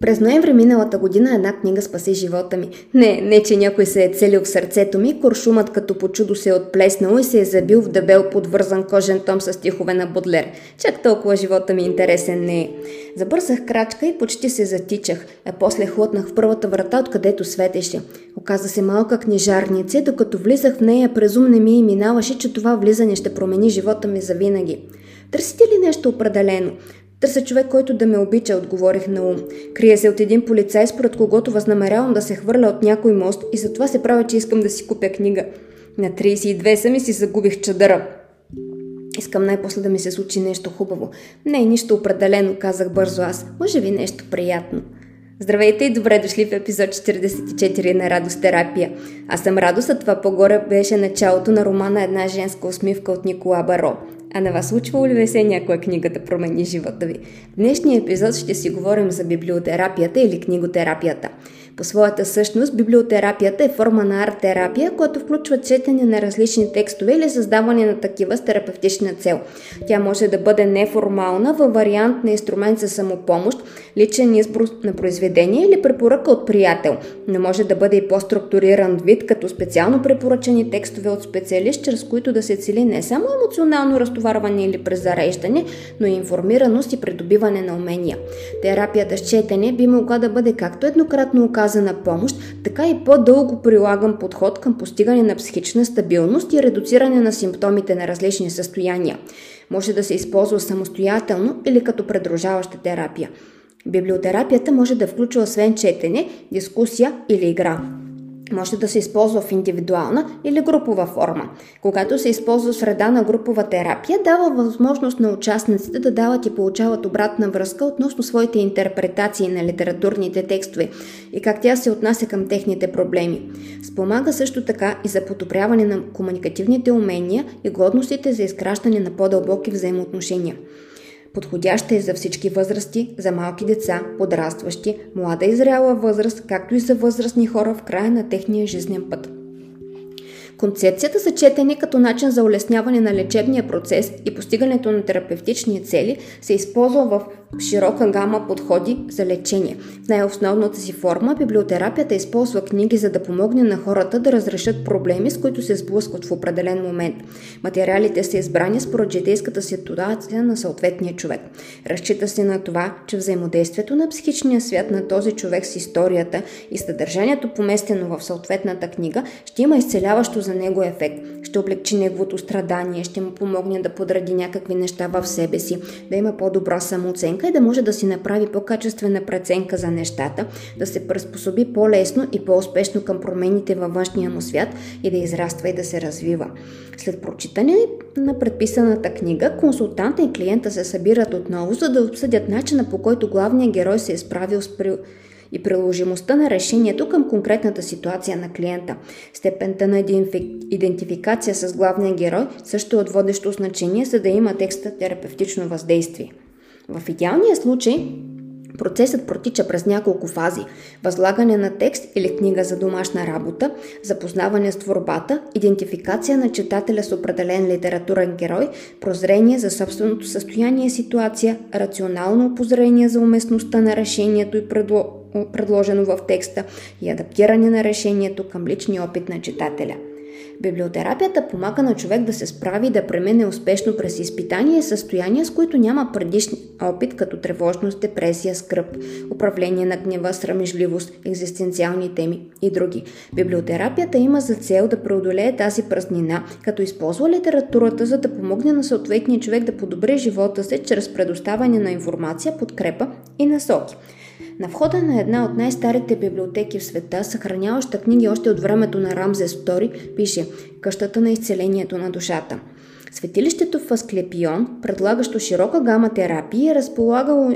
През ноември миналата година една книга спаси живота ми. Не, не, че някой се е целил в сърцето ми, куршумът като по чудо се е отплеснал и се е забил в дебел подвързан кожен том с стихове на Бодлер. Чак толкова живота ми интересен не е. Забързах крачка и почти се затичах, а после хлотнах в първата врата, откъдето светеше. Оказа се малка книжарница, докато влизах в нея, презум не ми и минаваше, че това влизане ще промени живота ми завинаги. Търсите ли нещо определено? Търся човек, който да ме обича, отговорих на ум. Крие се от един полицай, според когото възнамерявам да се хвърля от някой мост и затова се правя, че искам да си купя книга. На 32 съм и си загубих чадъра. Искам най-после да ми се случи нещо хубаво. Не е нищо определено, казах бързо аз. Може би нещо приятно. Здравейте и добре дошли в епизод 44 на Радост терапия. Аз съм Радост, а това по-горе беше началото на романа Една женска усмивка от Никола Баро. А на вас случвало ли ви се някоя книга да промени живота ви? В днешния епизод ще си говорим за библиотерапията или книготерапията. По своята същност, библиотерапията е форма на арт-терапия, която включва четене на различни текстове или създаване на такива с терапевтична цел. Тя може да бъде неформална във вариант на инструмент за самопомощ, личен избор на произведение или препоръка от приятел. Не може да бъде и по-структуриран вид, като специално препоръчани текстове от специалист, чрез които да се цели не само емоционално разтоварване или презареждане, но и информираност и придобиване на умения. Терапията с четене би могла да бъде както еднократно оказана помощ, така и по-дълго прилаган подход към постигане на психична стабилност и редуциране на симптомите на различни състояния. Може да се използва самостоятелно или като предружаваща терапия. Библиотерапията може да включва освен четене, дискусия или игра. Може да се използва в индивидуална или групова форма. Когато се използва среда на групова терапия, дава възможност на участниците да дават и получават обратна връзка относно своите интерпретации на литературните текстове и как тя се отнася към техните проблеми. Спомага също така и за подобряване на комуникативните умения и годностите за изграждане на по-дълбоки взаимоотношения. Подходяща е за всички възрасти, за малки деца, подрастващи, млада и зряла възраст, както и за възрастни хора в края на техния жизнен път. Концепцията за четене като начин за улесняване на лечебния процес и постигането на терапевтични цели се използва в широка гама подходи за лечение. В най-основната си форма библиотерапията използва книги, за да помогне на хората да разрешат проблеми, с които се сблъскват в определен момент. Материалите са избрани според житейската ситуация на съответния човек. Разчита се на това, че взаимодействието на психичния свят на този човек с историята и съдържанието поместено в съответната книга ще има изцеляващо за него ефект. Ще облегчи неговото страдание, ще му помогне да подради някакви неща в себе си, да има по-добра самооценка и да може да си направи по-качествена преценка за нещата, да се приспособи по-лесно и по-успешно към промените във външния му свят и да израства и да се развива. След прочитане на предписаната книга, консултанта и клиента се събират отново, за да обсъдят начина по който главният герой се е справил с и приложимостта на решението към конкретната ситуация на клиента. Степента на идентификация с главния герой също е от водещо значение, за да има текста терапевтично въздействие. В идеалния случай Процесът протича през няколко фази – възлагане на текст или книга за домашна работа, запознаване с творбата, идентификация на читателя с определен литературен герой, прозрение за собственото състояние и ситуация, рационално опозрение за уместността на решението и предло... предложено в текста и адаптиране на решението към личния опит на читателя – Библиотерапията помага на човек да се справи да премине успешно през изпитания и състояния, с които няма предишни опит, като тревожност, депресия, скръп, управление на гнева, срамежливост, екзистенциални теми и други. Библиотерапията има за цел да преодолее тази празнина, като използва литературата, за да помогне на съответния човек да подобри живота си чрез предоставяне на информация, подкрепа и насоки. На входа на една от най-старите библиотеки в света, съхраняваща книги още от времето на Рамзес II, пише «Къщата на изцелението на душата». Светилището в Асклепион, предлагащо широка гама терапии, е разполагало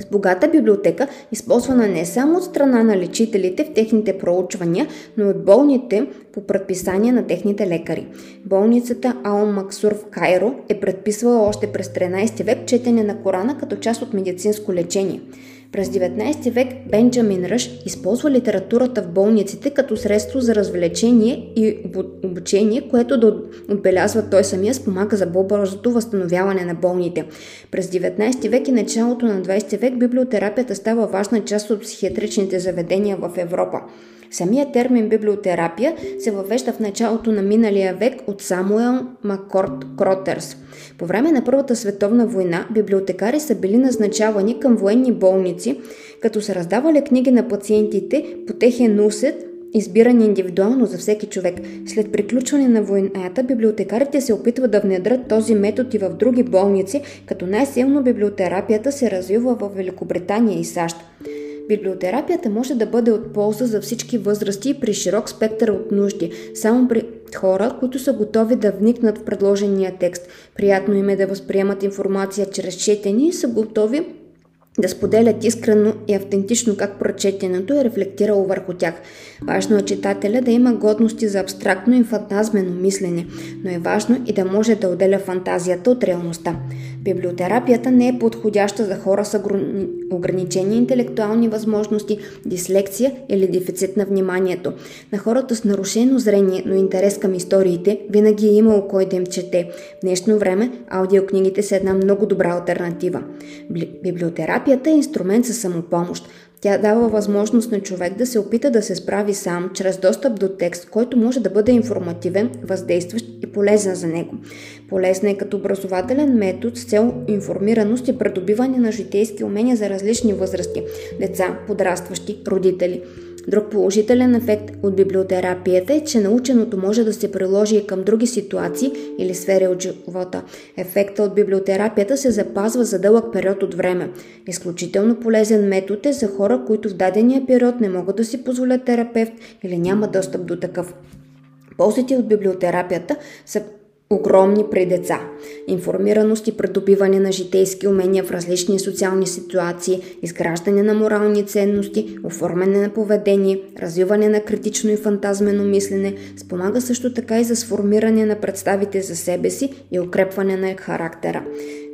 с богата библиотека, използвана не само от страна на лечителите в техните проучвания, но и от болните по предписание на техните лекари. Болницата Аон Максур в Кайро е предписвала още през 13 век четене на Корана като част от медицинско лечение – През 19 век Бенджамин Ръш използва литературата в болниците като средство за развлечение и обучение, което да отбелязва той самия спомага за по-бързото възстановяване на болните. През 19 век и началото на 20 век библиотерапията става важна част от психиатричните заведения в Европа. Самият термин библиотерапия се въвежда в началото на миналия век от Самуел Маккорт Кротерс. По време на Първата световна война библиотекари са били назначавани към военни болници, като са раздавали книги на пациентите по техен усет избирани индивидуално за всеки човек. След приключване на войната, библиотекарите се опитват да внедрят този метод и в други болници, като най-силно библиотерапията се развива в Великобритания и САЩ. Библиотерапията може да бъде от полза за всички възрасти при широк спектър от нужди, само при хора, които са готови да вникнат в предложения текст. Приятно им е да възприемат информация чрез четени и са готови да споделят искрено и автентично как прочетенето е рефлектирало върху тях. Важно е читателя да има годности за абстрактно и фантазмено мислене, но е важно и да може да отделя фантазията от реалността. Библиотерапията не е подходяща за хора с ограничени интелектуални възможности, дислекция или дефицит на вниманието. На хората с нарушено зрение, но интерес към историите, винаги е имало кой да им чете. В днешно време аудиокнигите са една много добра альтернатива. Библиотерапията е инструмент за самопомощ. Тя дава възможност на човек да се опита да се справи сам, чрез достъп до текст, който може да бъде информативен, въздействащ и полезен за него. Полезна е като образователен метод с цел информираност и придобиване на житейски умения за различни възрасти – деца, подрастващи, родители – Друг положителен ефект от библиотерапията е, че наученото може да се приложи и към други ситуации или сфери от живота. Ефекта от библиотерапията се запазва за дълъг период от време. Изключително полезен метод е за хора, които в дадения период не могат да си позволят терапевт или няма достъп до такъв. Ползите от библиотерапията са огромни при деца. Информираност и придобиване на житейски умения в различни социални ситуации, изграждане на морални ценности, оформяне на поведение, развиване на критично и фантазмено мислене, спомага също така и за сформиране на представите за себе си и укрепване на характера.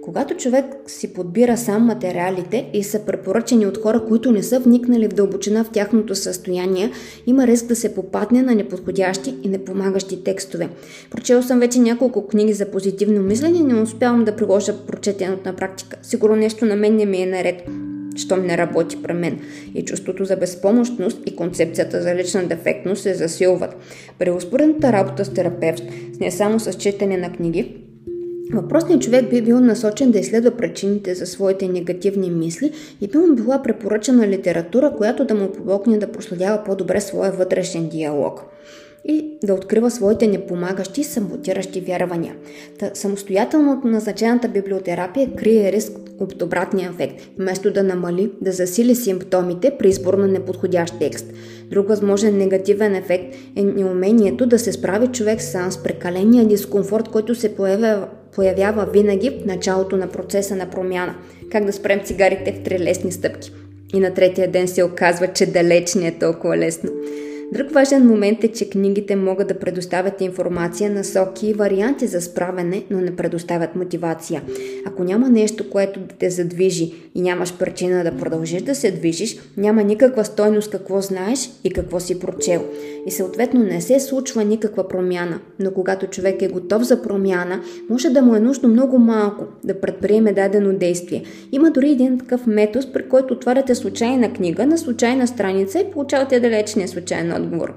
Когато човек си подбира сам материалите и са препоръчени от хора, които не са вникнали в дълбочина в тяхното състояние, има риск да се попадне на неподходящи и непомагащи текстове. Прочел съм вече няколко книги за позитивно мислене, не успявам да приложа прочетеното на практика. Сигурно нещо на мен не ми е наред щом не работи при мен. И чувството за безпомощност и концепцията за лична дефектност се засилват. При успоредната работа с терапевт, не само с четене на книги, Въпросният човек би бил насочен да изследва причините за своите негативни мисли и би му била препоръчана литература, която да му помогне да проследява по-добре своя вътрешен диалог и да открива своите непомагащи, самотиращи вярвания. Та, самостоятелно назначената библиотерапия крие риск от обратния ефект, вместо да намали, да засили симптомите при избор на неподходящ текст. Друг възможен негативен ефект е неумението да се справи човек сам с прекаления дискомфорт, който се появява, появява винаги в началото на процеса на промяна. Как да спрем цигарите в три лесни стъпки. И на третия ден се оказва, че далеч не е толкова лесно. Друг важен момент е, че книгите могат да предоставят информация, насоки и варианти за справяне, но не предоставят мотивация. Ако няма нещо, което да те задвижи и нямаш причина да продължиш да се движиш, няма никаква стойност какво знаеш и какво си прочел. И съответно не се случва никаква промяна. Но когато човек е готов за промяна, може да му е нужно много малко да предприеме дадено действие. Има дори един такъв метод, при който отваряте случайна книга на случайна страница и получавате далечния случайен отговор.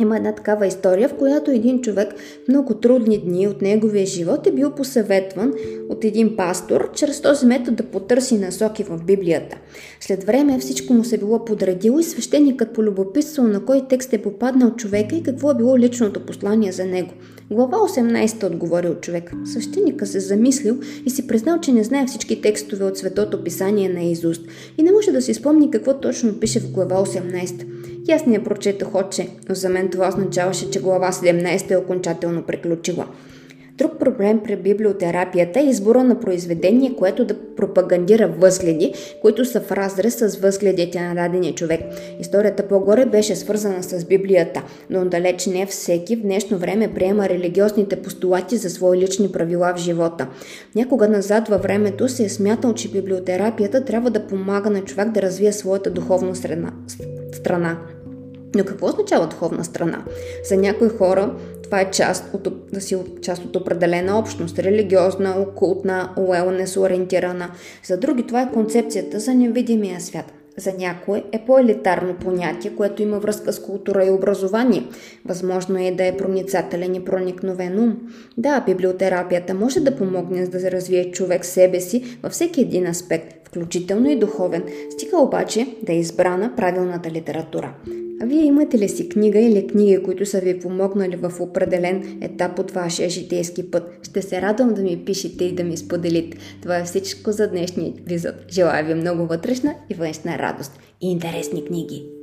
Има една такава история, в която един човек в много трудни дни от неговия живот е бил посъветван от един пастор, чрез този метод да потърси насоки в Библията. След време всичко му се било подредило и свещеникът полюбопитствал на кой текст е попаднал човека и какво е било личното послание за него. Глава 18 отговорил човек. Свещеника се замислил и си признал, че не знае всички текстове от Светото писание на Изуст и не може да си спомни какво точно пише в глава 18. И аз не я прочетох отче, но за мен това означаваше, че глава 17 е окончателно приключила. Друг проблем при библиотерапията е избора на произведение, което да пропагандира възгледи, които са в разрез с възгледите на дадения човек. Историята по-горе беше свързана с Библията, но далеч не всеки в днешно време приема религиозните постулати за свои лични правила в живота. Някога назад във времето се е смятал, че библиотерапията трябва да помага на човек да развие своята духовна страна. Но какво означава духовна страна? За някои хора това е част от, да си част от определена общност, религиозна, окултна, уелнес ориентирана. За други това е концепцията за невидимия свят. За някой е по-елитарно понятие, което има връзка с култура и образование. Възможно е да е проницателен и проникновен ум. Да, библиотерапията може да помогне да развие човек себе си във всеки един аспект, включително и духовен, стига обаче да е избрана правилната литература. Вие имате ли си книга или книги, които са ви помогнали в определен етап от вашия житейски път? Ще се радвам да ми пишете и да ми споделите. Това е всичко за днешния епизод. Желая ви много вътрешна и външна радост и интересни книги.